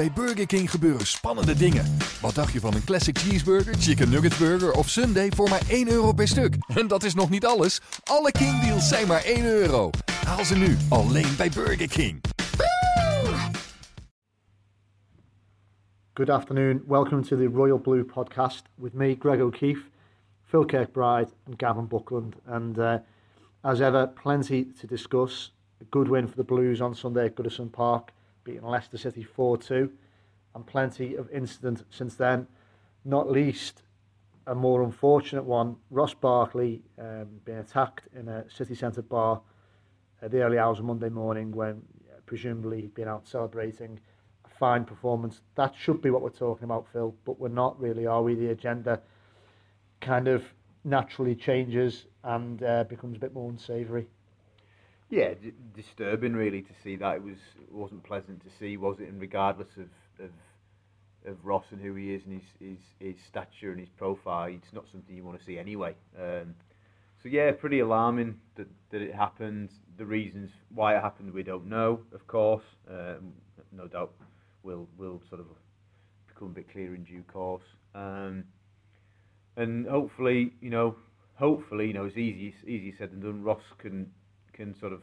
Bij Burger King gebeuren spannende dingen. Wat dacht je van een classic cheeseburger, chicken nugget burger of sundae voor maar 1 euro per stuk? En dat is nog niet alles. Alle King deals zijn maar 1 euro. Haal ze nu alleen bij Burger King. Good afternoon. Welcome to the Royal Blue podcast with me, Greg O'Keefe, Phil Kirkbride, and Gavin Buckland. And uh, as ever, plenty to discuss. A good win for the Blues on Sunday at Goodison Park, beating Leicester City 4 2, and plenty of incident since then, not least a more unfortunate one Ross Barkley um, being attacked in a city centre bar at the early hours of Monday morning when presumably he'd been out celebrating a fine performance. That should be what we're talking about, Phil, but we're not really, are we? The agenda kind of naturally changes and uh, becomes a bit more unsavoury. Yeah, d- disturbing really to see that. It was it wasn't pleasant to see, was it? And regardless of, of of Ross and who he is and his his, his stature and his profile, it's not something you want to see anyway. Um, so yeah, pretty alarming that, that it happened. The reasons why it happened, we don't know, of course. Um, no doubt, will will sort of become a bit clearer in due course. Um, and hopefully, you know, hopefully, you know, it's easy easy said than done. Ross can can sort of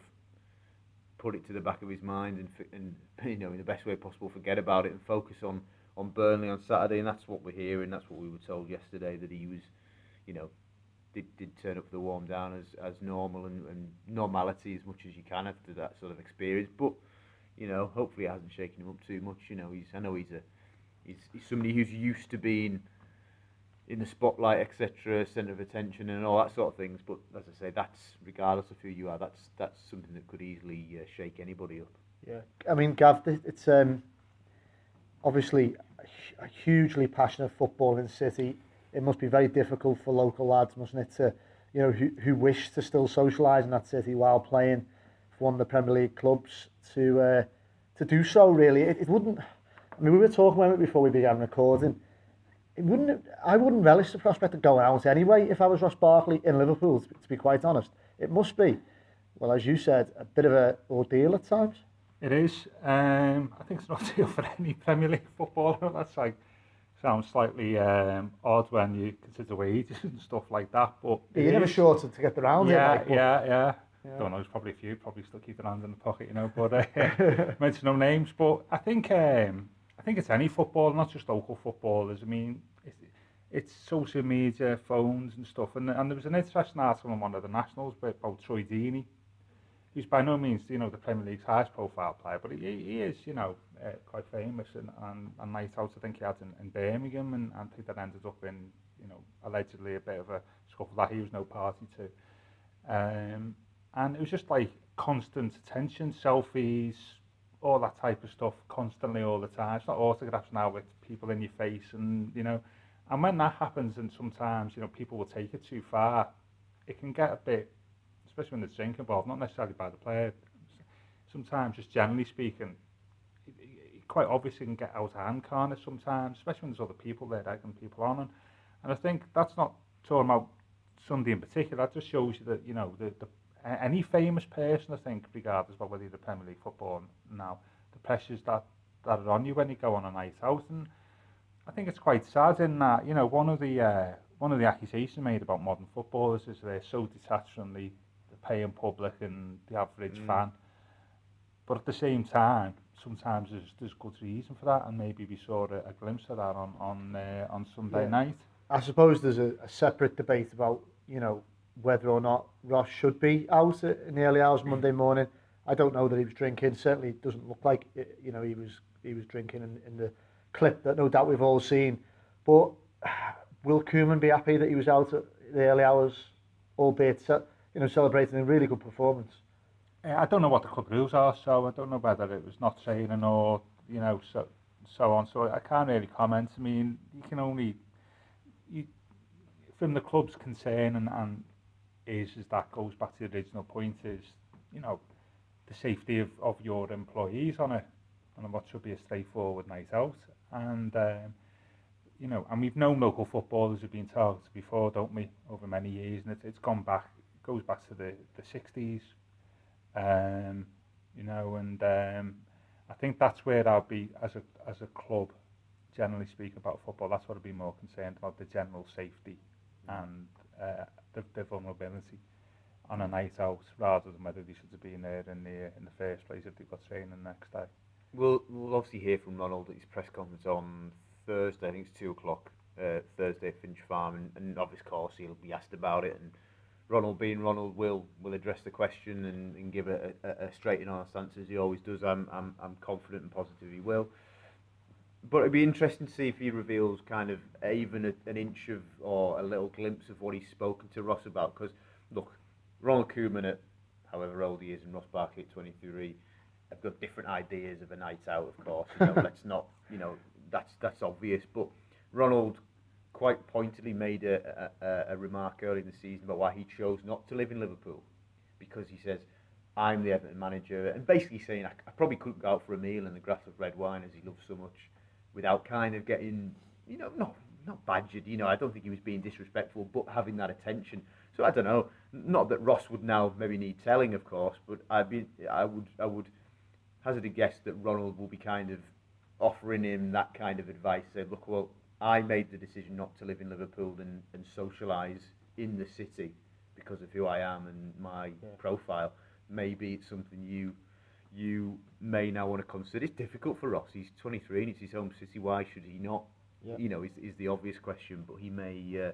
put it to the back of his mind and and you know in the best way possible forget about it and focus on on Burnley on Saturday. And that's what we're hearing. That's what we were told yesterday that he was you know did, did turn up for the warm down as, as normal and, and normality as much as you can after that sort of experience. But you know hopefully it hasn't shaken him up too much. You know he's I know he's a he's, he's somebody who's used to being in the spotlight, etc., centre of attention, and all that sort of things. But as I say, that's regardless of who you are, that's that's something that could easily uh, shake anybody up. Yeah, I mean, Gav, it's um, obviously a hugely passionate football in city. It must be very difficult for local lads, mustn't it, to you know who who wish to still socialise in that city while playing for one of the Premier League clubs to uh, to do so. Really, it, it wouldn't. I mean, we were talking about it before we began recording it wouldn't I wouldn't relish the prospect of going out anyway if I was Ross Barkley in Liverpool to, be quite honest. It must be. Well as you said a bit of a ordeal at times. It is. Um, I think it's an ordeal for any Premier League footballer. That's like sounds slightly um, odd when you consider wages and stuff like that but you never sure to, to get around yeah, it like, yeah yeah. Yeah. Don't know, there's probably a few, probably still keep their hands in the pocket, you know, but uh, mention no names. But I think um, think it's any football, not just local footballers. I mean, it's, it's social media, phones and stuff. And, and there was an interesting article on one of the nationals about Troy Deeney, who's by no means, you know, the Premier League's highest profile player, but he, he is, you know, uh, quite famous and, and, and night out, I think he had in, in Birmingham, and, and I think that ended up in, you know, allegedly a bit of a scuffle that he was no party to. Um, and it was just like constant attention, selfies, all that type of stuff constantly all the time. It's not autographs now with people in your face and, you know, and when that happens and sometimes, you know, people will take it too far, it can get a bit, especially when there's drink involved, not necessarily by the player, sometimes just generally speaking, it, it, quite obviously can get out of hand, can't it, sometimes, especially when there's other people there egging people on. And, and I think that's not talking about Sunday in particular, that just shows you that, you know, the, the any famous person, I think, regardless of whether you're the Premier League football now, the pressures that, that are on you when you go on a night out. And I think it's quite sad in that, you know, one of the uh, one of the accusations made about modern footballers is they're so detached from the, the paying public and the average mm. fan. But at the same time, sometimes there's, there's good reason for that, and maybe we saw a, a glimpse of that on on uh, on Sunday yeah. night. I suppose there's a, a separate debate about, you know, whether or not Ross should be out in the early hours Monday morning. I don't know that he was drinking. Certainly it doesn't look like uh, you know he was he was drinking in, in the clip that no doubt we've all seen. But will Koeman be happy that he was out at the early hours, albeit uh, you know celebrating a really good performance? Uh, I don't know what the club rules are, so I don't know whether it was not training or you know so so on. So I can't really comment. I mean, you can only you, from the club's concern and, and is is that goes back to the original point is you know the safety of, of your employees on it. And what should be a straightforward night out. And um, you know and we've known local footballers have been targeted before don't we over many years. And it, it's gone back goes back to the the 60s um, you know and um, I think that's where I'll be as a as a club, generally speaking about football. That's what I'd be more concerned about the general safety and uh, their, their vulnerability on a night out rather than whether they should have been there in the in the first place if they've got training the next day. We'll, we'll obviously hear from Ronald at his press conference on Thursday, I think it's 2 o'clock, uh, Thursday at Finch Farm, and, and of course he'll be asked about it, and Ronald being Ronald will will address the question and, and give a, a, a straight and honest answer as he always does. I'm, I'm, I'm confident and positive he will. But it'd be interesting to see if he reveals kind of even a, an inch of or a little glimpse of what he's spoken to Ross about. Because look, Ronald Koeman at however old he is and Ross Barkley at 23 have got different ideas of a night out. Of course, you know, let's not you know that's that's obvious. But Ronald quite pointedly made a, a, a remark early in the season about why he chose not to live in Liverpool because he says I'm the Everton manager and basically saying I, I probably couldn't go out for a meal and the glass of red wine as he loves so much without kind of getting you know not not badgered you know I don't think he was being disrespectful but having that attention so I don't know not that Ross would now maybe need telling of course but I'd be I would I would hazard a guess that Ronald will be kind of offering him that kind of advice say look well I made the decision not to live in Liverpool and, and socialise in the city because of who I am and my yeah. profile. Maybe it's something you you may now want to consider. It's difficult for Ross. He's 23 and it's his home city. Why should he not? Yeah. You know, is, is the obvious question. But he may uh,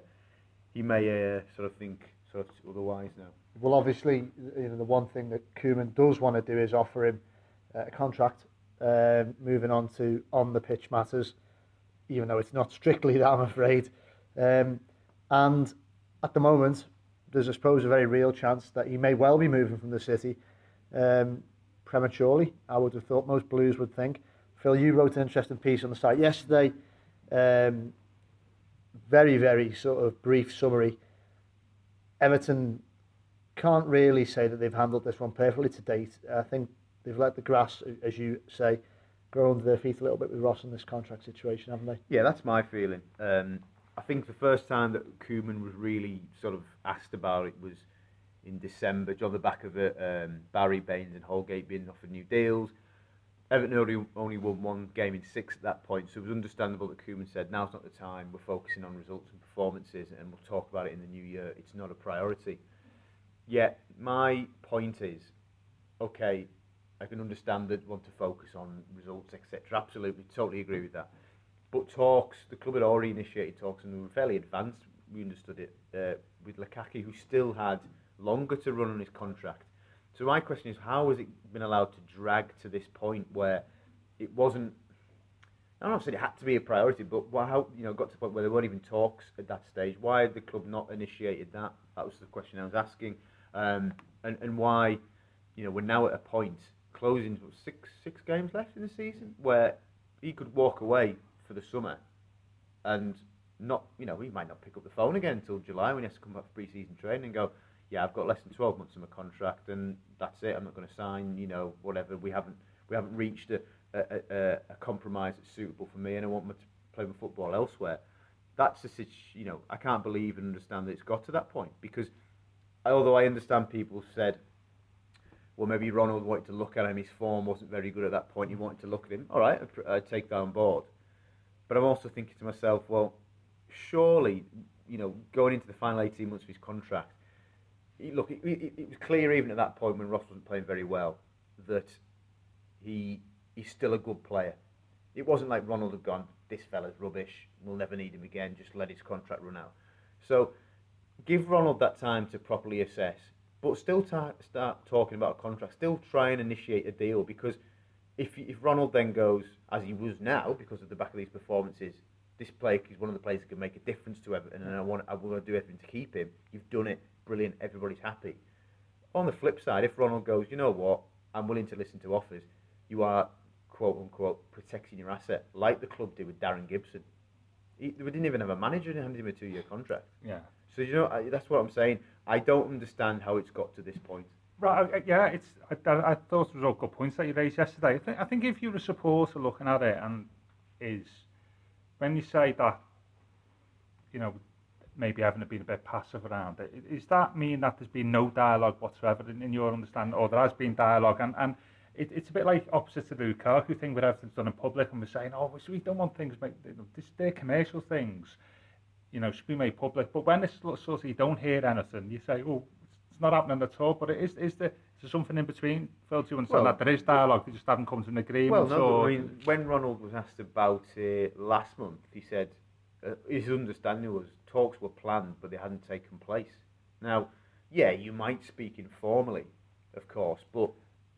he may uh, sort of think sort of otherwise now. Well, obviously, you know the one thing that Koeman does want to do is offer him uh, a contract. Um, moving on to on the pitch matters even though it's not strictly that, I'm afraid. Um, and at the moment, there's, I suppose, a very real chance that he may well be moving from the city um, prematurely. I would have thought most Blues would think. Phil, you wrote an interesting piece on the site yesterday. Um, very, very sort of brief summary. Everton can't really say that they've handled this one perfectly to date. I think they've let the grass, as you say, grow under their feet a little bit with Ross in this contract situation, haven't they? Yeah, that's my feeling. Um, I think the first time that Koeman was really sort of asked about it was in December, on the back of it, um, Barry Baines and Holgate being offered new deals. Everton only, only won one game in six at that point, so it was understandable that Koeman said, now's not the time, we're focusing on results and performances, and we'll talk about it in the new year. It's not a priority. Yet, my point is, okay, I can understand that want to focus on results, etc. Absolutely, totally agree with that. But talks, the club had already initiated talks and they were fairly advanced. We understood it uh, with Lukaku, who still had longer to run on his contract. So my question is, how has it been allowed to drag to this point where it wasn't? I'm not saying it had to be a priority, but how you know got to the point where there weren't even talks at that stage. Why had the club not initiated that? That was the question I was asking, um, and and why, you know, we're now at a point closing six six games left in the season where he could walk away for the summer and not you know he might not pick up the phone again until July when he has to come back for pre-season training and go yeah I've got less than 12 months of my contract and that's it I'm not going to sign you know whatever we haven't we haven't reached a, a, a, a compromise that's suitable for me and I want to play my football elsewhere that's a you know I can't believe and understand that it's got to that point because although I understand people said well, maybe Ronald wanted to look at him. His form wasn't very good at that point. He wanted to look at him. All right, I'd take that on board. But I'm also thinking to myself, well, surely, you know, going into the final 18 months of his contract, look, it, it, it, was clear even at that point when Ross wasn't playing very well that he he's still a good player. It wasn't like Ronald had gone, this fella's rubbish, we'll never need him again, just let his contract run out. So give Ronald that time to properly assess but still ta- start talking about a contract, still try and initiate a deal because if if Ronald then goes as he was now because of the back of these performances, this player is one of the players that can make a difference to Everton, and I want I want to do everything to keep him. You've done it, brilliant. Everybody's happy. On the flip side, if Ronald goes, you know what, I'm willing to listen to offers. You are quote unquote protecting your asset, like the club did with Darren Gibson. He, we didn't even have a manager and handed him a two-year contract. Yeah. So you know that's what I'm saying. I don't understand how it's got to this point. Right, yeah, it's. I, I thought it was all good points that you raised yesterday. I think, I think if you're a supporter looking at it, and is when you say that, you know, maybe having been a bit passive around it, does that mean that there's been no dialogue whatsoever in, in your understanding, or there has been dialogue? And, and it, it's a bit like opposite to the Lukaku thing where everything's done in public and we're saying, oh, we don't want things, make, you know, this, they're commercial things, you know, should be made public. But when it's sort of, you don't hear anything, you say, oh, it's not happening at all. But it is, is there, is there something in between, Phil, do you understand Well- that? There is dialogue, they just haven't come to an agreement. Well, no, or, I mean, when Ronald was asked about it last month, he said uh, his understanding was talks were planned, but they hadn't taken place. Now, yeah, you might speak informally, of course, but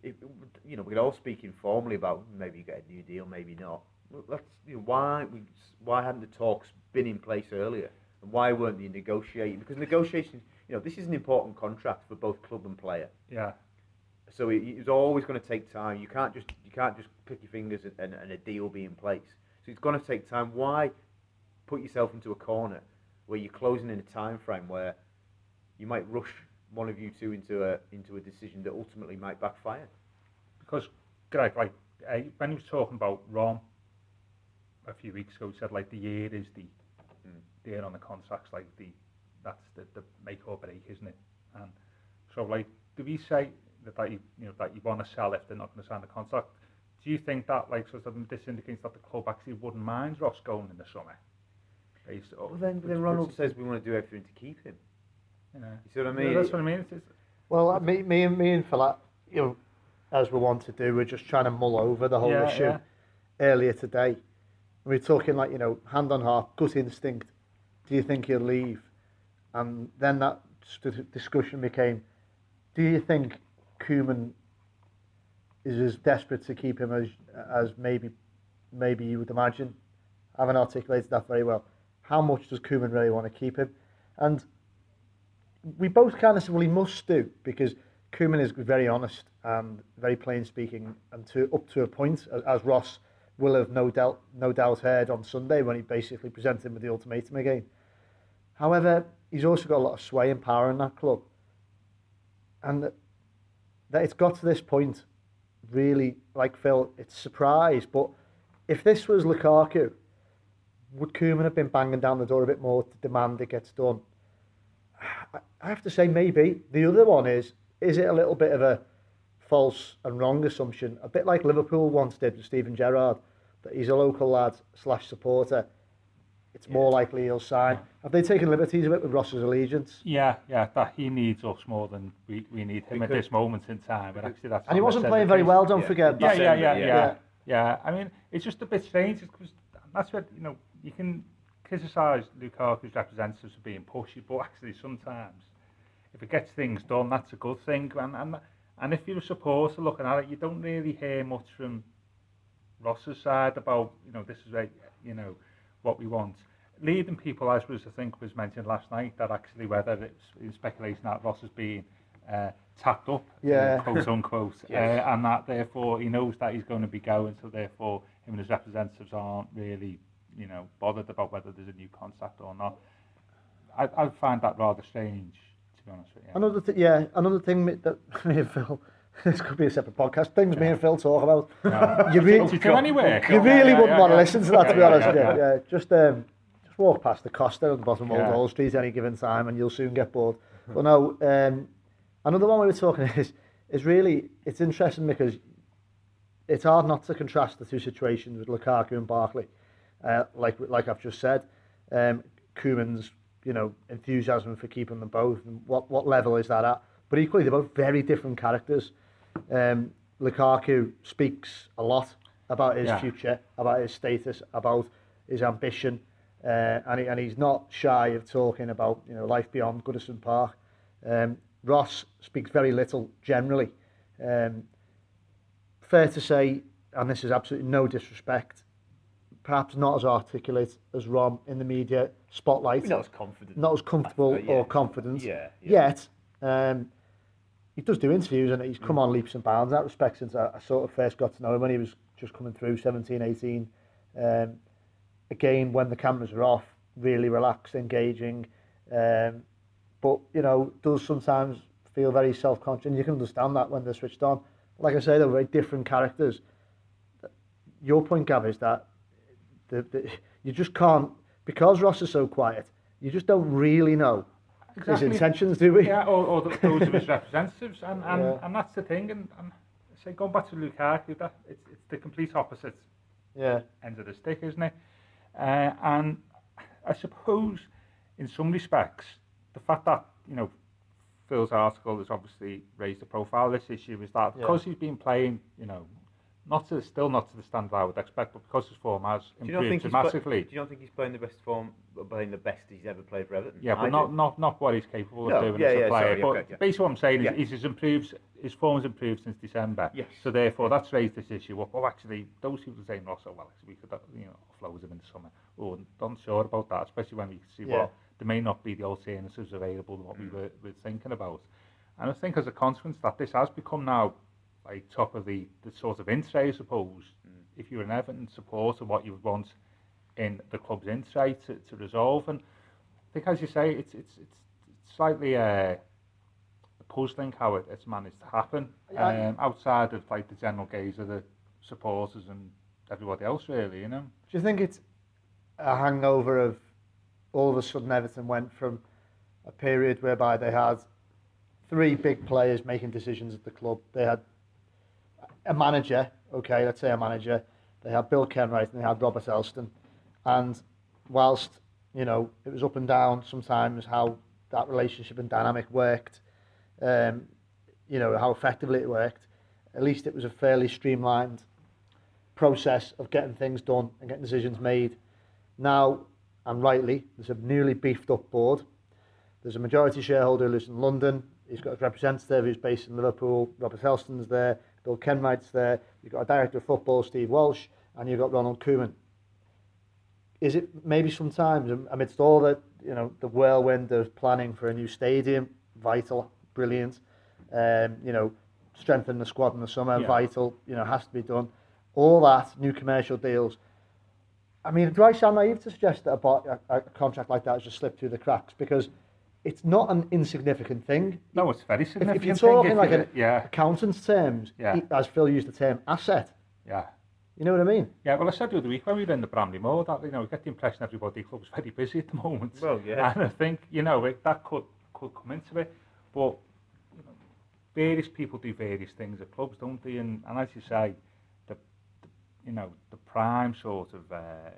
if, you know we could all speak informally about maybe you get a new deal, maybe not. That's you know, why we, why hadn't the talks been in place earlier, and why weren't they negotiating? Because negotiations, you know, this is an important contract for both club and player. yeah. So it, it's always going to take time. You can't just you can't just pick your fingers and, and, and a deal be in place. So it's going to take time. Why put yourself into a corner where you're closing in a time frame where you might rush one of you two into a into a decision that ultimately might backfire? Because, Greg, like, uh, when he was talking about Rom a few weeks ago, he said, like, the year is the, Mm. the year on the contracts, like, the, that's the, the make or break, isn't it? And so, like, do we say that, that you, you know, that you want to sell if they're not going to sign the contract? Do you think that, like, sort of, this indicates that the club actually wouldn't mind Ross going in the summer? Based, Well, then, then Ronald says we want to do everything to keep him. you know, You see what I Yeah, mean? that's what I mean. It's, it's, Well, uh, me, me, and me and Phil, uh, you know, as we want to do, we're just trying to mull over the whole Yeah, issue. yeah. Earlier today, We're talking like you know, hand on heart, gut instinct. Do you think he'll leave? And then that discussion became, do you think Koeman is as desperate to keep him as as maybe maybe you would imagine? I haven't articulated that very well. How much does Koeman really want to keep him? And we both kind of said, well, he must do because Koeman is very honest and very plain speaking, and to up to a point, as, Ross will have no doubt no doubt heard on Sunday when he basically presented him with the ultimatum again. However, he's also got a lot of sway and power in that club, and that, that it's got to this point, really, like Phil, it's surprise. But if this was Lukaku, would Koeman have been banging down the door a bit more to demand it gets done? I- I have to say maybe. The other one is, is it a little bit of a false and wrong assumption? A bit like Liverpool once did with Steven Gerrard, that he's a local lad slash supporter. It's more likely he'll sign. Have they taken liberties a bit with Ross's allegiance? yeah, yeah, that he needs us more than we, we need him at Because- this moment in time. But actually, that's And he wasn't playing very well, don't Yeah. forget. Yeah, That's- yeah, yeah, December, yeah, yeah. yeah, I mean, it's just a bit strange because that's what you know. You can criticise Lukaku's representatives for being pushy, but actually sometimes, if it gets things done, that's a good thing. And and and if you're a supporter looking at it, you don't really hear much from Ross's side about you know this is like, you know what we want. Leading people, as was I think was mentioned last night, that actually whether it's in speculation that Ross has been uh, tapped up, Yeah. quote unquote, Yes. uh, and that therefore he knows that he's going to be going, so therefore him and his representatives aren't really, you know, bothered about whether there's a new concept or not. I, I find that rather strange, to be honest with you. Another th- yeah, another thing that me and Phil, this could be a separate podcast. Things me and Phil talk about. Yeah. You really, Did you do any work? you really yeah, wouldn't yeah, want to yeah. listen to that, to be Yeah, honest yeah, yeah. Yeah, just um, just walk past the Costa at the bottom of Yeah. Old Hall Street any given time, and you'll soon get bored. But no, um, another one we were talking is is really it's interesting because it's hard not to contrast the two situations with Lukaku and Barkley. Uh, like like I've just said, um, Koeman's you know enthusiasm for keeping them both, and what what level is that at? But equally, they're both very different characters. Um, Lukaku speaks a lot about his Yeah. future, about his status, about his ambition, uh, and he, and he's not shy of talking about you know life beyond Goodison Park. Um, Ross speaks very little generally. Um, fair to say, and this is absolutely no disrespect, perhaps not as articulate as Rom in the media spotlight, not as confident. not as comfortable Uh, yeah. or confident. Yeah, yeah. Yet, um, he does do interviews and he's come on leaps and bounds in that respect since I, I sort of first got to know him when he was just coming through 17, 18. Um, again, when the cameras are off, really relaxed, engaging. Um, but, you know, does sometimes feel very self-conscious. And you can understand that when they're switched on. Like I say, they're very different characters. Your point, Gav, is that the, the, you just can't, because Ross is so quiet, you just don't really know his intentions, do we? Yeah, or, or those of his representatives, and, and, Yeah. and that's the thing. And, and say going back to Lukaku, that it's it's the complete opposite Yeah. end of the stick, isn't it? Uh, and I suppose, in some respects, the fact that you know Phil's article has obviously raised the profile of this issue is that Yeah. because he's been playing, you know, not to still not to the standard I would expect, but because his form has improved think he's pla- massively. do you not think he's playing the best form, playing the best he's ever played for Everton? Yeah, I but do. not, not not what he's capable No, of doing yeah, as a yeah, player. sorry, but yeah. basically what I'm saying Yeah. is, he's improves his form's improved since December. Yes. So therefore that's raised this issue up. Oh actually those people are saying also well we could you know offload him in the summer. Oh not sure about that, especially when we see Yeah. what there may not be the alternatives available than what we Mm. were, were thinking about. And I think as a consequence that this has become now like top of the, the sort of in tray, I suppose. Mm. If you're an Everton supporter, what you would want in the club's in tray to, to resolve. And I think, as you say, it's it's it's, it's slightly uh, puzzling how it, it's managed to happen I- um, outside of like the general gaze of the supporters and everybody else, really. You know. Do you think it's a hangover of all of a sudden Everton went from a period whereby they had three big players making decisions at the club. They had a manager, okay, let's say a manager. They had Bill Kenwright and they had Robert Elstone. And whilst, you know, it was up and down sometimes how that relationship and dynamic worked, um, you know, how effectively it worked, at least it was a fairly streamlined process of getting things done and getting decisions made. Now, and rightly, there's a newly beefed up board. There's a majority shareholder who lives in London. He's got a representative who's based in Liverpool. Robert Elstone's there. Bill Kenwright's there. You've got a director of football, Steve Walsh, and you've got Ronald Koeman. Is it maybe sometimes amidst all the you know the whirlwind of planning for a new stadium, vital, brilliant, um, you know, strengthen the squad in the summer, Yeah. vital, you know, has to be done. All that new commercial deals. I mean, do I sound naive to suggest that a, a, a contract like that has just slipped through the cracks? Because it's not an insignificant thing. No, it's very significant. if you're thing, talking if like you- an yeah, accountant's terms, Yeah. as Phil used the term asset, yeah. you know what I mean? Yeah, well, I said the other week when we were in the Bramley-Moore that you know we get the impression everybody at the club's very busy at the moment. Well, yeah. And I think you know it, that could could come into it, but you know, various people do various things at clubs, don't they? And, and as you say, the, the you know the prime sort of uh,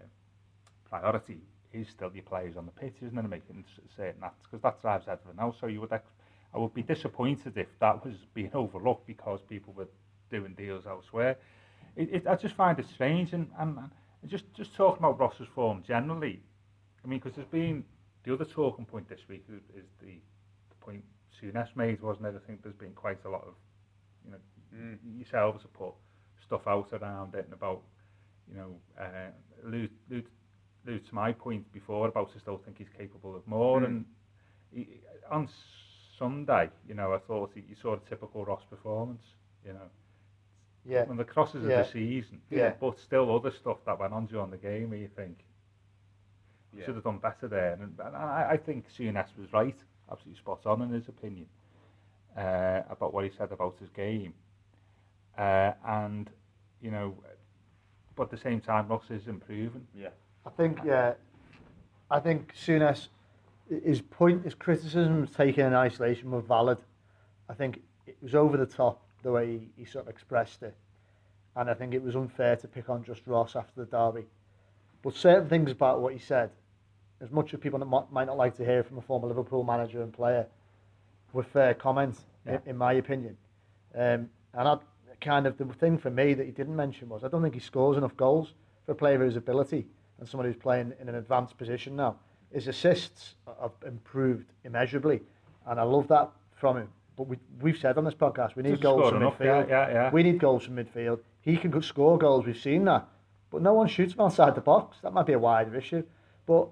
priority is still your players on the pitch, isn't it? Making certain acts because that drives everything else. So you would, ex- I would be disappointed if that was being overlooked because people were doing deals elsewhere. It, it, I just find it strange, and, and, and just just talking about Ross's form generally. I mean, because there's been the other talking point this week is is the, the point Souness made, wasn't it? I think there's been quite a lot of, you know, Mm. yourselves have put stuff out around it and about, you know, uh, allude, to my point before about I still think he's capable of more. Mm. And he, on Sunday, you know, I thought he, he saw a typical Ross performance, you know. Yeah. When the crosses Yeah. of the season, Yeah. but still other stuff that went on during the game where you think, Yeah. should have done better there. And, and I, I think Souness was right, absolutely spot on in his opinion uh, about what he said about his game. Uh, and, you know, but at the same time, Ross is improving. Yeah. I think, yeah, I think Souness, his point, his criticisms taken in isolation were valid. I think it was over the top the way he, he sort of expressed it. And I think it was unfair to pick on just Ross after the derby. But certain things about what he said, as much as people might, might not like to hear from a former Liverpool manager and player, were fair comments, Yeah. in, in my opinion. Um, and I kind of the thing for me that he didn't mention was I don't think he scores enough goals for a player of his ability and someone who's playing in an advanced position now. His assists have improved immeasurably, and I love that from him. But we, we've said on this podcast we need Doesn't goals from enough, midfield. yeah, yeah, yeah. We need goals from midfield. He can score goals. We've seen that, but no one shoots him outside the box. That might be a wider issue. But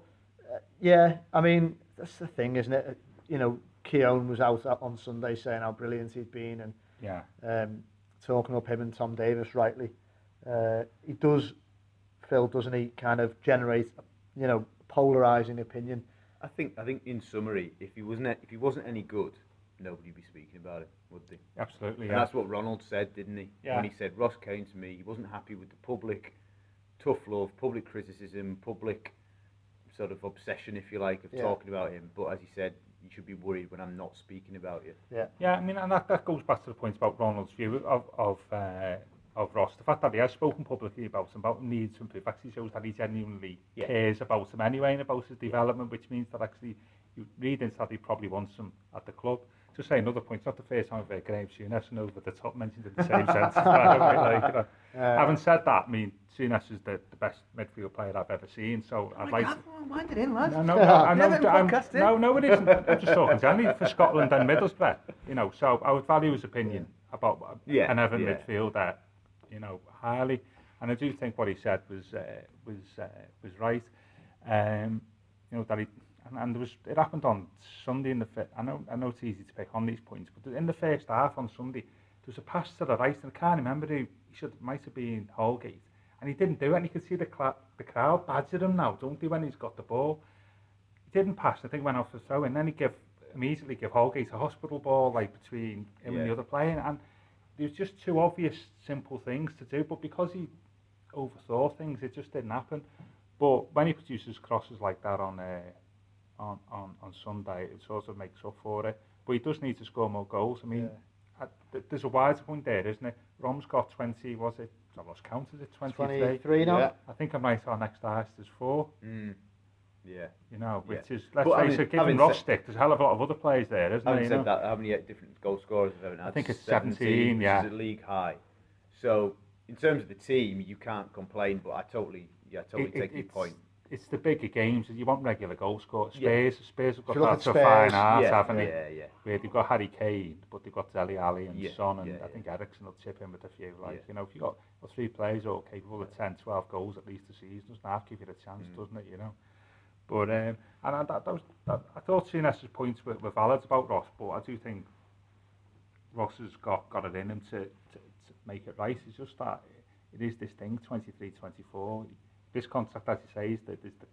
uh, yeah, I mean that's the thing, isn't it? Uh, You know, Keown was out on Sunday saying how brilliant he'd been and Yeah. um, talking up him and Tom Davies rightly. Uh, he does, Phil, doesn't he, kind of generate, you know, polarising opinion. I think I think in summary, if he wasn't if he wasn't any good, nobody'd be speaking about it, would they? Absolutely, And yeah. that's what Ronald said, didn't he? Yeah. When he said Ross came to me, he wasn't happy with the public tough love, public criticism, public sort of obsession, if you like, of Yeah. talking about him. But as he said, you should be worried when I'm not speaking about you. Yeah. Yeah, I mean, and that, that goes back to the point about Ronald's view of of uh, of Ross. The fact that he has spoken publicly about him, about needs to improve, actually shows that he genuinely Yeah. cares about him anyway and about his development, which means that actually you read into that he probably wants him at the club. To say another point, it's not the first time I've heard Graham Souness and over the top mentioned in the same sentence. by the way, like, you know. Uh, Having said that, I mean, Souness is the, the best midfield player I've ever seen, so I'd like to... mind it in, lads. No, no, no, I know, Never I'm, no, no, it isn't. I'm just talking generally for Scotland and Middlesbrough. You know, so I would value his opinion about uh, Yeah, an Everton yeah. midfielder, you know, highly. And I do think what he said was uh, was uh, was right. Um, you know that he and, and there was it happened on Sunday in the fir- I know I know it's easy to pick on these points, but in the first half on Sunday there was a pass to the right and I can't remember who he should might have been Holgate and he didn't do it and you could see the the crowd badger him now, don't they, when he's got the ball. He didn't pass, I think went off the throw and then he give immediately give Holgate a hospital ball like between him and the other player and there was just two obvious simple things to do, but because he overthought things, it just didn't happen. But when he produces crosses like that on uh, on, on on Sunday, it sort of makes up for it. But he does need to score more goals. I mean, uh, th- there's a wider point there, isn't it? Rom's got 20, was it? I lost count, is it 23? 23 now. Yeah. I think I'm right, our next highest is four, Mm. Yeah. you know, Yeah. which is, let's But, I face mean, it, given having Ross stick, there's a hell of a lot of other players there, isn't there? Having You said know? that, how many different goal scorers have Everton had? I think it's 17, yeah. Which is a league high. So, in terms of the team, you can't complain, but I totally, yeah, I totally It- it- take your it's- point. It's the bigger games, you want regular goal scorers. Yeah. Spurs, Spurs have got If you look that to fine Spurs, art, yeah, haven't they? yeah, yeah. where they've got Harry Kane, but they've got Dele Alli and Yeah, Son, and yeah, I think Eriksen will chip in with a few. Like, Yeah. you know, if you've got well, three players who are capable of 10, 12 goals at least a season, doesn't have to give you a chance, Mm. doesn't it, you know? But, um, and I, that, that was, that, I thought Souness's points were, were valid about Ross, but I do think Ross has got, got it in him to, to, to make it right. It's just that it is this thing, 23, 24. This contract, as you say, is the, is the,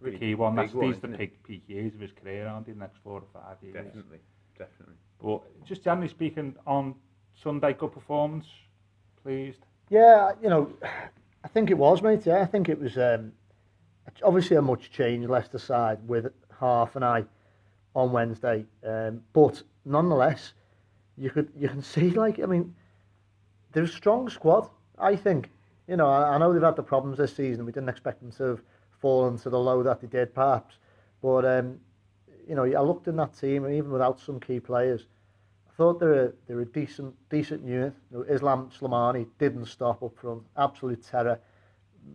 the Really key one. big That's, one, these are the isn't peak, peak years of his career, aren't they, the next four or five years? Definitely, definitely. But just generally speaking, on Sunday, good performance, pleased. Yeah, you know, I think it was, mate. Yeah, I think it was um, obviously a much changed Leicester side with half an eye on Wednesday, um, but nonetheless, you could you can see like I mean, they're a strong squad. I think you know I, I know they've had the problems this season. We didn't expect them to have fallen to the low that they did, perhaps, but um, you know I looked in that team even without some key players. I thought they're a, they're a decent decent unit. You know, Islam Slimani didn't stop up front. Absolute terror.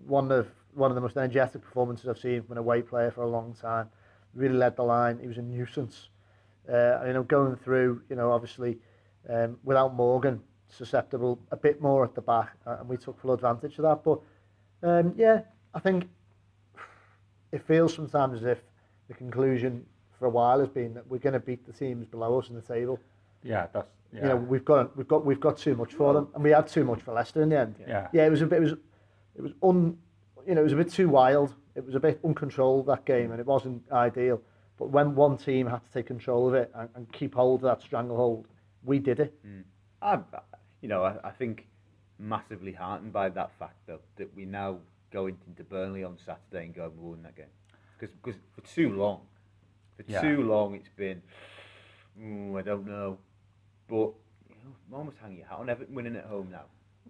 One of one of the most energetic performances I've seen from an away player for a long time. Really led the line. He was a nuisance. Uh, you know, going through, you know, obviously um, without Morgan, susceptible a bit more at the back, uh, and we took full advantage of that. But um, yeah, I think it feels sometimes as if the conclusion for a while has been that we're going to beat the teams below us in the table Yeah, that's yeah. you know we've got we've got we've got too much for them, and we had too much for Leicester in the end. yeah. Yeah, it was a bit. It was it was un, you know, it was a bit too wild. It was a bit uncontrolled that game, and it wasn't ideal. But when one team had to take control of it and, and keep hold of that stranglehold, we did it. Mm. I, you know, I, I think massively heartened by that fact though that we now go into Burnley on Saturday and go and win that game because because for too long, for Yeah. too long it's been, "Ooh, I don't know, but you know, almost hanging your hat on Everton winning at home now.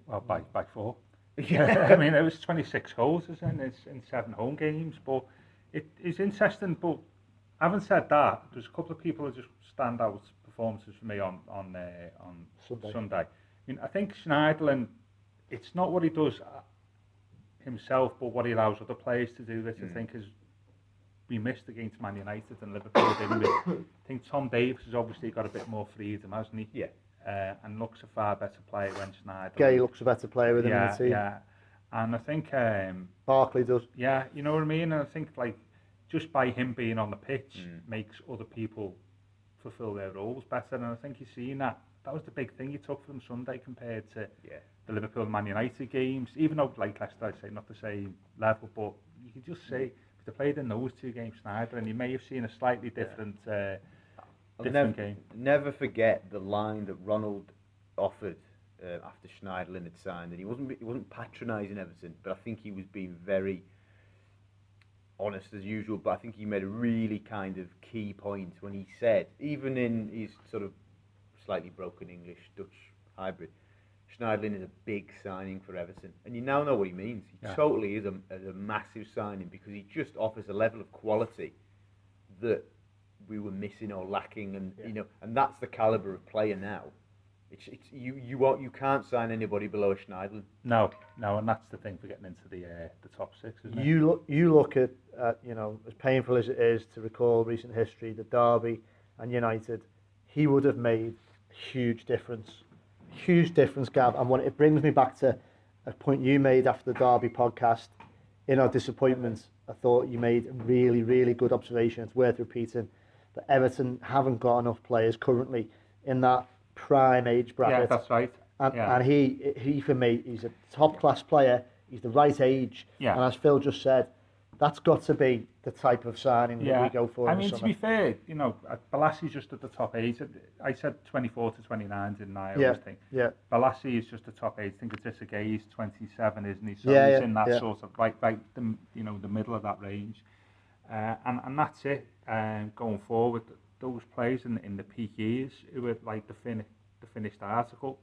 Well, by by four. Yeah. I mean, it was 26 goals isn't in seven home games, but it is interesting. But having said that, there's a couple of people who just stand out performances for me on on uh, on Sunday. Sunday. I mean, I think Schneiderlin, it's not what he does uh, himself, but what he allows other players to do. That I think is we missed against Man United and Liverpool, didn't we? I think Tom Davies has obviously got a bit more freedom, hasn't he? Yeah. Uh, and looks a far better player when Schneider. Gueye looks a better player with him in yeah, the team. yeah. And I think, um, Barkley does. yeah, you know what I mean. And I think like just by him being on the pitch Mm. makes other people fulfil their roles better. And I think you've seen that. That was the big thing you took from Sunday compared to Yeah. the Liverpool and Man United games. Even though like Leicester, I say not the same level, but you can just say if they played in those two games, Snyder, and you may have seen a slightly different. Uh, I'll never, game. never forget the line that Ronald offered uh, after Schneiderlin had signed, and he wasn't he wasn't patronising Everton, but I think he was being very honest as usual, but I think he made a really kind of key point when he said, even in his sort of slightly broken English Dutch hybrid, Schneiderlin is a big signing for Everton, and you now know what he means. He Yeah. totally is a, is a massive signing because he just offers a level of quality that we were missing or lacking, and you know, and that's the caliber of player now. It's, it's you you want you can't sign anybody below a Schneiderlin. No, no, and that's the thing for getting into the uh, the top six, isn't it? You look, you look at, at, you know, as painful as it is to recall recent history, the Derby and United, he would have made a huge difference. Huge difference, Gav. And what it brings me back to a point you made after the Derby podcast. In our disappointment, I thought you made a really, really good observation. It's worth repeating that Everton haven't got enough players currently in that prime age bracket. yeah, that's right. And, yeah. and he, he for me, he's a top class player. He's the right age. Yeah. And as Phil just said, that's got to be the type of signing that we go for I mean, to be fair, you know, Bolasie just at the top age. I said 24 to 29, didn't I? I yeah, think. yeah, Bolasie is just the top age. I think it's Gueye is 27, isn't he? So Yeah, he's yeah, in that yeah. sort of right, right, the you know, the middle of that range. Uh, and and that's it. Um, going forward, those players in in the peak years who were like the fin the finished article,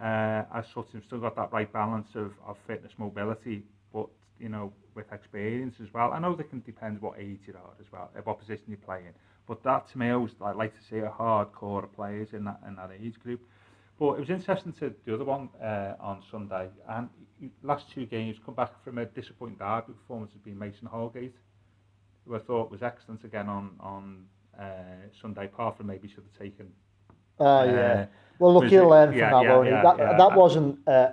uh, as such, have still got that right balance of of fitness, mobility, but you know, with experience as well. I know that can depend what age you are as well, what position you're playing. But that to me, I always I like to see a hardcore players in that in that age group. But it was interesting to the other one uh, on Sunday, and last two games come back from a disappointing derby performance has been Mason Holgate, who I thought was excellent again on on uh, Sunday. Apart from maybe should have taken. Oh, yeah. Uh, Well, look, he'll learn from yeah, that, yeah, won't he? yeah, that, yeah. that wasn't, uh,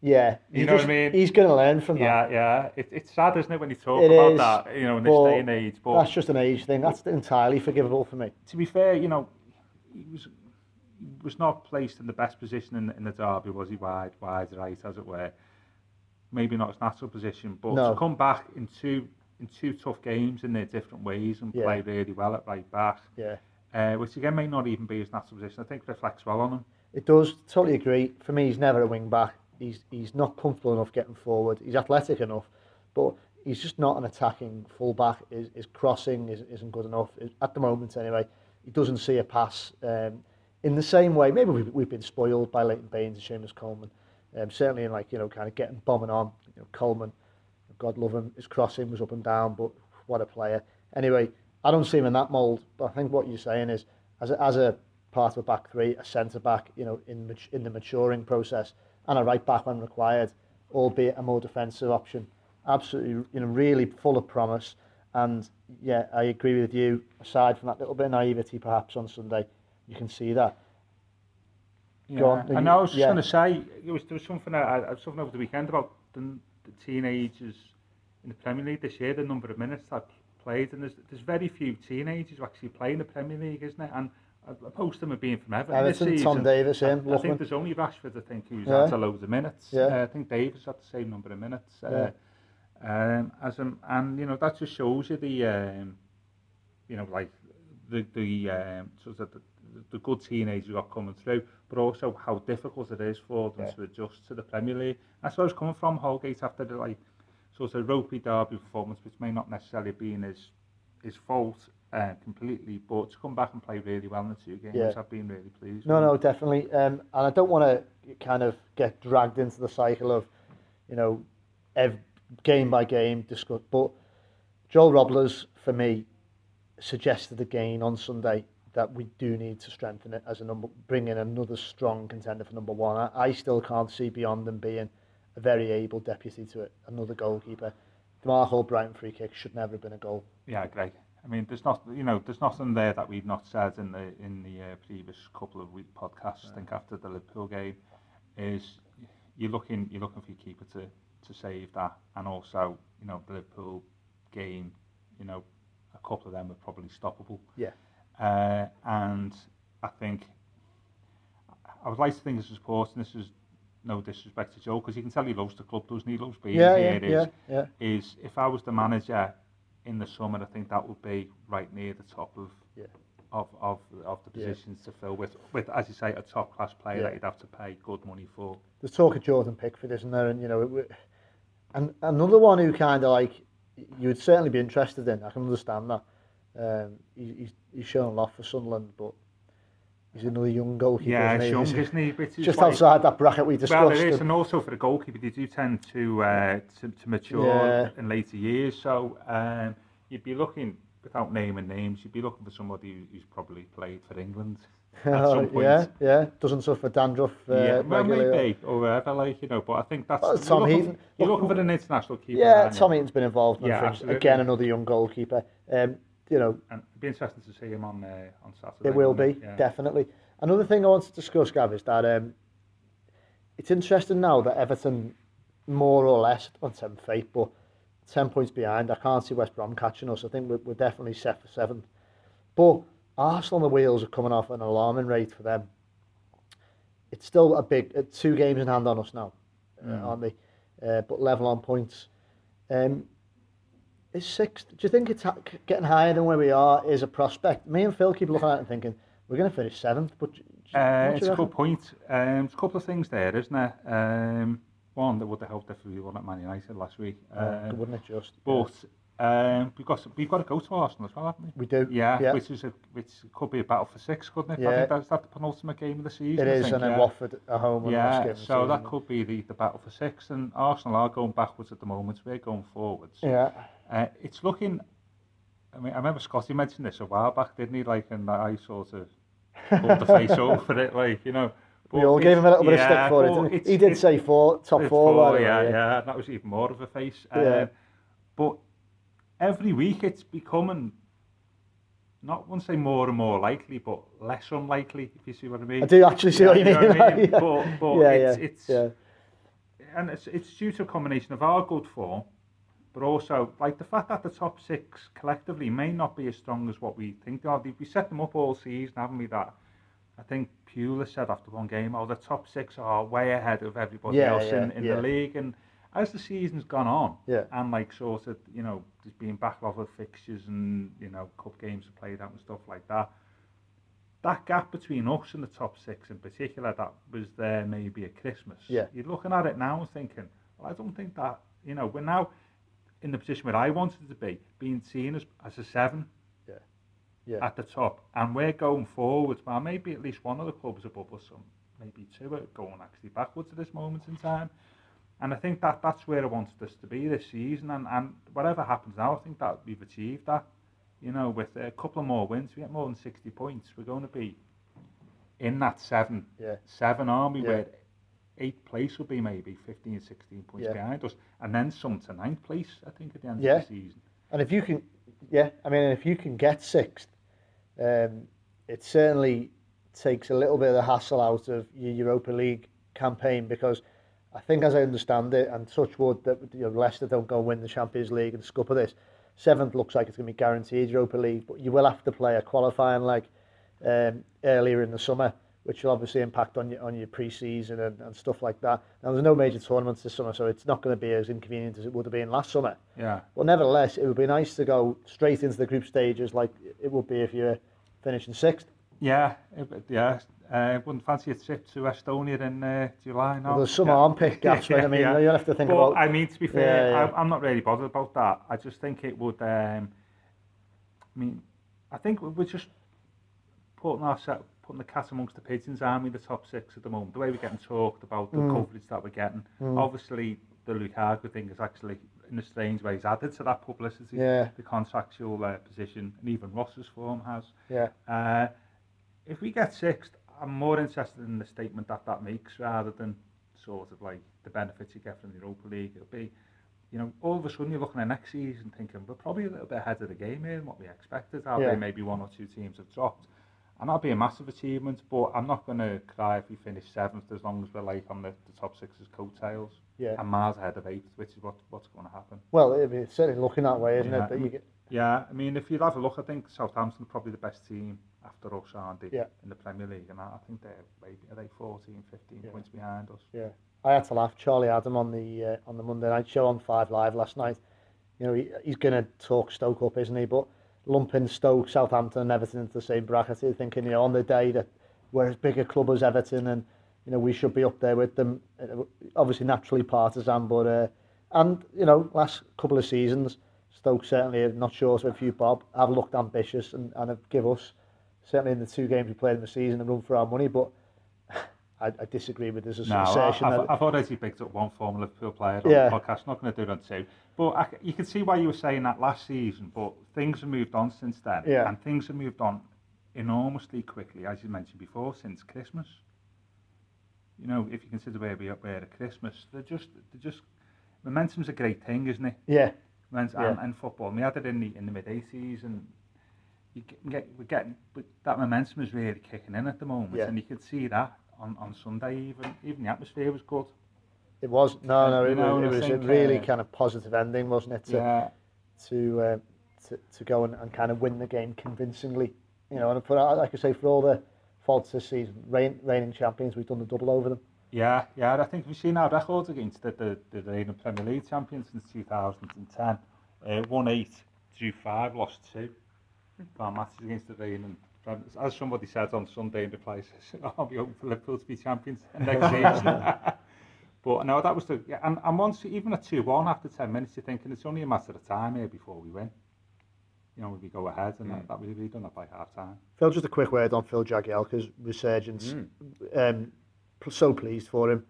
yeah. You he know what I mean? He's going to learn from that. Yeah, yeah. It, it's sad, isn't it, when you talk It about is, that, you know, in this day and age. But That's just an age thing. That's entirely forgivable for me. to be fair, you know, he was he was not placed in the best position in, in the derby, was he? Wide, wide right, as it were. Maybe not his natural position, but No. to come back in two in two tough games in their different ways and Yeah. play really well at right back, Yeah. uh, which again may not even be his natural position. I think reflects well on him. It does. Totally agree. For me, he's never a wing back. He's he's not comfortable enough getting forward. He's athletic enough, but he's just not an attacking full back. His, his crossing is, isn't good enough at the moment. Anyway, he doesn't see a pass um, in the same way. Maybe we've, we've been spoiled by Leighton Baines and Seamus Coleman. Um, certainly in like you know kind of getting bombing on. You know, Coleman, God love him, his crossing was up and down, but what a player. Anyway, I don't see him in that mould. But I think what you're saying is, as a, as a part of a back three, a centre back, you know, in in the maturing process, and a right back when required, albeit a more defensive option. Absolutely, you know, really full of promise. And yeah, I agree with you. Aside from that little bit of naivety, perhaps on Sunday, you can see that. Go on, I know. I was just yeah. going to say it was there was something I, I was something over the weekend about the, the teenagers in the Premier League this year, the number of minutes that played, and there's there's very few teenagers who actually play in the Premier League, isn't it? And most of them have been from Everton, Everton, this Tom. Davies, him, I, I think there's only Rashford, I think, who's Yeah. had a loads of minutes. Yeah. Uh, I think Davies had the same number of minutes. Uh, um, as um, and you know that just shows you the um, you know like the the um, sort of the, the good teenagers who are coming through, but also how difficult it is for them Yeah. to adjust to the Premier League. That's where I was coming from. Holgate after the like sort of ropey derby performance, which may not necessarily be in his his fault uh, completely, but to come back and play really well in the two games, Yeah. I've been really pleased. No, no, definitely. Um, and I don't want to kind of get dragged into the cycle of, you know, ev- game by game discuss. But Joel Robles, for me, suggested again on Sunday that we do need to strengthen it as a number, bring in another strong contender for number one. I, I still can't see beyond them being a very able deputy to it, another goalkeeper. The Marc Albrighton free kick should never have been a goal. Yeah, great. I mean, there's not, you know, there's nothing there that we've not said in the in the uh, previous couple of week podcasts. I think after the Liverpool game, is you're looking you're looking for your keeper to to save that, and also you know the Liverpool game, you know, a couple of them were probably stoppable. Yeah. Uh, and I think I would like to think as a supporter, and this is no disrespect to Joe, because you can tell he loves the club, doesn't he? He loves being Yeah, here. yeah, is yeah, yeah. is if I was the manager in the summer, I think that would be right near the top of Yeah. of, of of the Yeah. positions to fill with with as you say a top class player Yeah. that you'd have to pay good money for. there's talk of Jordan Pickford, isn't there? And you know, it, and another one who kind of like you would certainly be interested in. I can understand that. Um, he, he's he's shown a lot for Sunderland, but He's another young goalkeeper. Yeah, isn't young, isn't he? Is just like, outside that bracket we discussed. Well, it is, and, and uh, also for a goalkeeper, they do tend to uh, to, to mature yeah. in later years. So um, you'd be looking, without naming names, you'd be looking for somebody who's probably played for England. at some point. Yeah, yeah. Doesn't suffer dandruff uh, yeah, well, regularly. maybe, or whatever, like, you know, but I think that's... Well, Tom looking, Heaton. You're looking for an international keeper. Yeah, Tom Heaton's been involved. In yeah, absolutely. Again, another young goalkeeper. Um, you know, And it'd be interesting to see him on uh, on Saturday. It will be, it? Yeah. definitely. Another thing I want to discuss, Gav, is that um, it's interesting now that Everton, more or less, on seventh but 10 points behind. I can't see West Brom catching us. I think we're, we're definitely set for seventh. But Arsenal on the wheels are coming off an alarming rate for them. It's still a big, uh, two games in hand on us now, uh, aren't they? Uh, but level on points. Um, is sixth? Do you think it's ha- getting higher than where we are? Is a prospect? Me and Phil keep looking at it and thinking we're going to finish seventh. But Uh, it's a good point. Um, there's a couple of things there, isn't there? Um, one that would have helped if we won at Man United last week. Uh, Um, wouldn't it just? but um, we've got we've got to go to Arsenal as well, haven't we? we do. Yeah, yeah. which is a which could be a battle for six, couldn't it? I Yeah. think that's that the penultimate game of the season. it I think, and then yeah. Watford at home. Yeah, so that could be the, the battle for six, and Arsenal are going backwards at the moment. We're going forwards. Yeah, Uh, it's looking. I mean, I remember Scotty mentioned this a while back, didn't he? Like, and I sort of pulled the face over it, like you know. we all gave him a little bit of stick for it. Didn't he? he did say four, top four. the way, yeah, yeah, that was even more of a face. Yeah. Um, but every week it's becoming, not to say more and more likely, but less unlikely, if you see what I mean. I do actually see what you mean. I mean? yeah. But, but yeah, it's, yeah, it's, yeah. and it's, it's due to a combination of our good form, but also like the fact that the top six collectively may not be as strong as what we think they are. We set them up all season, haven't we? That I think Pula said after one game, "Oh, the top six are way ahead of everybody Yeah, else yeah, in, in yeah. the league." And as the season's gone on, Yeah. and like sort of you know, there's been backlog of fixtures and you know cup games are played out and stuff like that. That gap between us and the top six in particular, that was there maybe at Christmas. Yeah. You're looking at it now and thinking, well, I don't think that, you know, we're now in the position where I wanted to be, being seen as, as a seven Yeah. Yeah. at the top. And we're going forwards, well, maybe at least one of the clubs above us, some maybe two are going actually backwards at this moment in time. And I think that that's where I wanted us to be this season. And, and whatever happens now, I think that we've achieved that. You know, with a couple of more wins, we get more than 60 points. We're going to be in that seven, Yeah. seven army Yeah. where eighth place will be maybe 15, 16 points Yeah. behind us. And then some to ninth place, I think, at the end Yeah. of the season. And if you can, yeah, I mean, if you can get sixth, um, it certainly takes a little bit of the hassle out of your Europa League campaign because I think, as I understand it, and touch wood that you know, Leicester don't go and win the Champions League and scupper this. Seventh looks like it's going to be guaranteed Europa League, but you will have to play a qualifying leg um, earlier in the summer, which will obviously impact on your on your pre-season and, and stuff like that. Now, there's no major tournaments this summer, so it's not going to be as inconvenient as it would have been last summer. Yeah. But nevertheless, it would be nice to go straight into the group stages like it would be if you're finishing sixth. Yeah, it, yeah. Uh, wouldn't fancy a trip to Estonia in uh, July now. Well, there's some yeah. armpit gaps, right? I mean, Yeah. you have to think but, about. I mean, to be fair, Yeah, yeah. I, I'm not really bothered about that. I just think it would. Um, I mean, I think we're just putting ourselves, putting the cat amongst the pigeons, aren't we? The top six at the moment. The way we're getting talked about, the Mm. coverage that we're getting. Obviously, the Lukaku thing is actually, in a strange way, has added to that publicity. Yeah. The contractual uh, position, and even Ross's form has. Yeah, Uh, if we get sixth, I'm more interested in the statement that that makes rather than sort of like the benefits you get from the Europa League. It'll be, you know, all of a sudden you're looking at next season thinking we're probably a little bit ahead of the game here than what we expected. How Yeah. they maybe one or two teams have dropped. And that'll be a massive achievement, but I'm not going to cry if we finish seventh as long as we're like on the, the top six's coattails. Yeah. And miles ahead of eighth, which is what, what's going to happen. well, I mean, it's certainly looking that way, isn't Yeah. it? That you get, Yeah, I mean, if you have a look, I think Southampton are probably the best team after us, aren't they, Yeah. in the Premier League? And I I think they're maybe are they 14, 15 Yeah. points behind us. yeah. I had to laugh. Charlie Adam on the uh, on the Monday night show on Five Live last night. You know, he, he's going to talk Stoke up, isn't he? But lumping Stoke, Southampton, and Everton into the same bracket. You're thinking, you know, on the day that we're as big a club as Everton, and you know we should be up there with them. Uh, obviously, naturally partisan, but uh, and you know, last couple of seasons, Stoke certainly, I'm not sure so a few Bob, have looked ambitious and, and have give us certainly in the two games we played in the season and run for our money, but. I, I disagree with this No, assertion. I've, that, I've already picked up one former Liverpool player on Yeah. the podcast. Not going to do it on two. But I, you can see why you were saying that last season. But things have moved on since then, Yeah. and things have moved on enormously quickly, as you mentioned before, since Christmas. You know, if you consider where we are at Christmas, they're just, they're just momentum's a great thing, isn't it? yeah, Momentum Yeah. and, and football. And we had it in the in the mid '80s, and you get, get we're getting, but that momentum is really kicking in at the moment, Yeah. and you can see that on, on Sunday. Even even the atmosphere was good. it was. No, no, it, know, was, it I was a really uh, kind of positive ending, wasn't it? To, yeah, to, uh, to to go and, and kind of win the game convincingly. You know, and for like I say, for all the faults this season, reign, reigning champions, we've done the double over them. yeah, yeah. I think we've seen our records against the the, the reigning Premier League champions since 2010. Uh, won eight, drew five, lost two. Our matches against the reigning. Prem- As somebody said on Sunday in the place, I'll be hoping for Liverpool to be champions next season. But no, that was the yeah, and, and once even at two one after ten minutes, you're thinking it's only a matter of time here before we win. You know, we go ahead, and that, that we we done that by half time. Phil, just a quick word on Phil Jagielka's resurgence. Um, so pleased for him.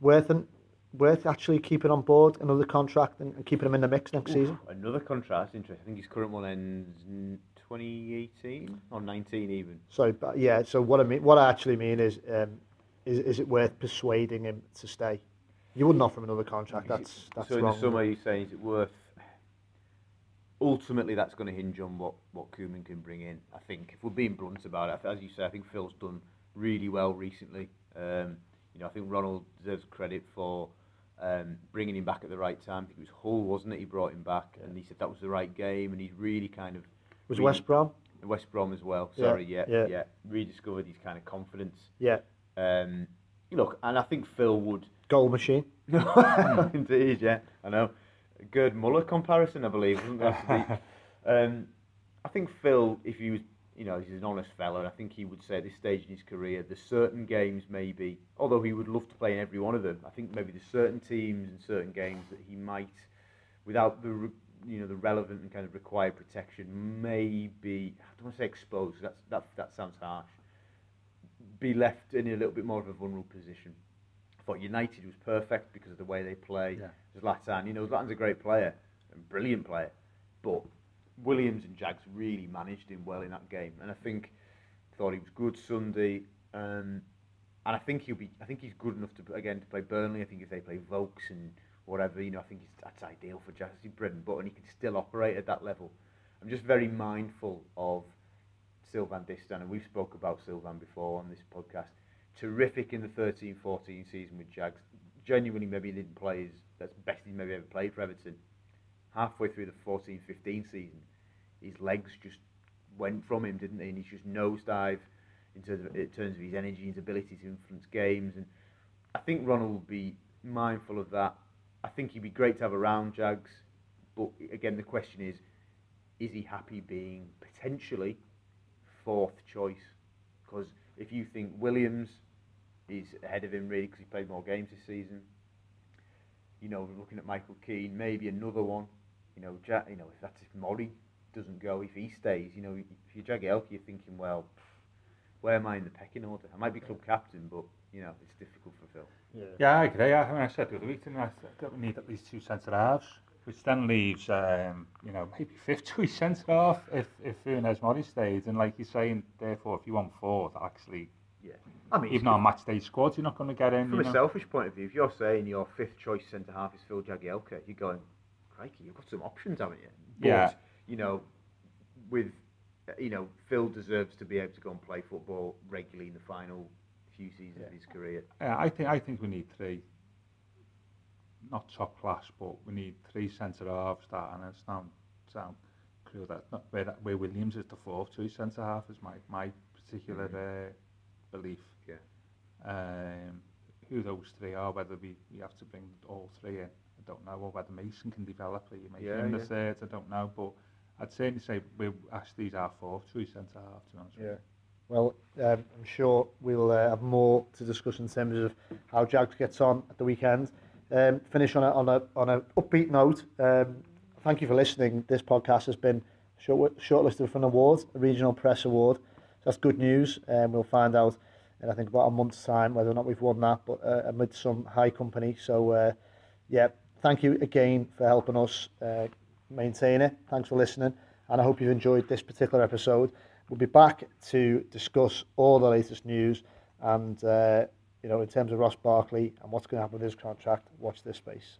Worth and worth actually keeping on board another contract and, and keeping him in the mix next season. Another contract, interesting. I think his current one ends in 2018 or 19 even. So but yeah, so what I mean, what I actually mean is, um, is is it worth persuading him to stay? You wouldn't offer him another contract. That's that's so in wrong. the summer, you're saying is it worth? Ultimately, that's going to hinge on what what Koeman can bring in. I think if we're being blunt about it, as you say, I think Phil's done really well recently. Um, you know, I think Ronald deserves credit for um, bringing him back at the right time. I think it was Hull, wasn't it? He brought him back, and he said that was the right game, and he's really kind of was West Brom? West Brom as well. Sorry, yeah, yeah. yeah, rediscovered his kind of confidence. Yeah, Um, look, and I think Phil would. goal machine. Indeed, yeah, I know. Gerd Muller comparison, I believe, um, I think Phil, if he was, you know, he's an honest fella, and I think he would say at this stage in his career, there's certain games maybe, although he would love to play in every one of them, I think maybe there's certain teams and certain games that he might, without the, you know, the relevant and kind of required protection, maybe, I don't want to say exposed, that's, that, that sounds harsh, be left in a little bit more of a vulnerable position. I thought United was perfect because of the way they play. Yeah. Zlatan, you know, Zlatan's a great player, and brilliant player, but Williams and Jags really managed him well in that game, and I think thought he was good Sunday, um, and I think he'll be. I think he's good enough to again to play Burnley. I think if they play Vokes and whatever, you know, I think he's, that's ideal for Jags. He's bread and and he can still operate at that level. I'm just very mindful of Sylvain Distin, and we've spoke about Sylvain before on this podcast. Terrific in the 13-14 season with Jags. Genuinely, maybe he didn't play his that's best he maybe ever played for Everton. Halfway through the 14-15 season, his legs just went from him, didn't they? And he's just nosedive in terms of, in terms of his energy, his ability to influence games. And I think Ronald will be mindful of that. I think he'd be great to have around Jags. But again, the question is, is he happy being potentially fourth choice? Because if you think Williams is ahead of him really because he played more games this season, you know, looking at Michael Keane, maybe another one. You know, ja- you know, if that's if Mori doesn't go, if he stays, you know, if you're Jagielka, you're thinking, well, where am I in the pecking order? I might be club captain, but you know, it's difficult for Phil. Yeah. Yeah, I agree. I, mean, I said the other week, didn't I, that we need at least two centre halves, which then leaves, um, you know, maybe fifth choice centre half if if Funes Mori stays. And like you're saying, therefore, if you want fourth, actually, Yeah, I mean, even on match day squads, you're not going to get in. from you a know. selfish point of view, if you're saying your fifth choice centre half is Phil Jagielka, you're going, crikey, you've got some options, haven't you? But, Yeah. You know, with you know, Phil deserves to be able to go and play football regularly in the final few seasons yeah. of his career. Yeah, I think I think we need three. Not top class, but we need three centre halves that and it's sound sound cruel that not where that, where Williams is the fourth choice centre half is my my particular mm. uh, belief. Yeah. Um, who those three are, whether we, we have to bring all three in, I don't know, or whether Mason can develop, or you make yeah, him the yeah. third, I don't know, but I'd certainly say we ask these our fourth choice centre half, to be honest yeah. with you. Well, um, I'm sure we'll uh, have more to discuss in terms of how Jags gets on at the weekend. Um, finish on a on a on a upbeat note. Um, thank you for listening. This podcast has been short, shortlisted for an award, a regional press award. So that's good news, um, we'll find out in I think about a month's time whether or not we've won that, but uh, amid some high company. So uh, yeah, thank you again for helping us uh, maintain it. Thanks for listening, and I hope you've enjoyed this particular episode. We'll be back to discuss all the latest news and uh, you know in terms of Ross Barkley and what's going to happen with his contract. Watch this space.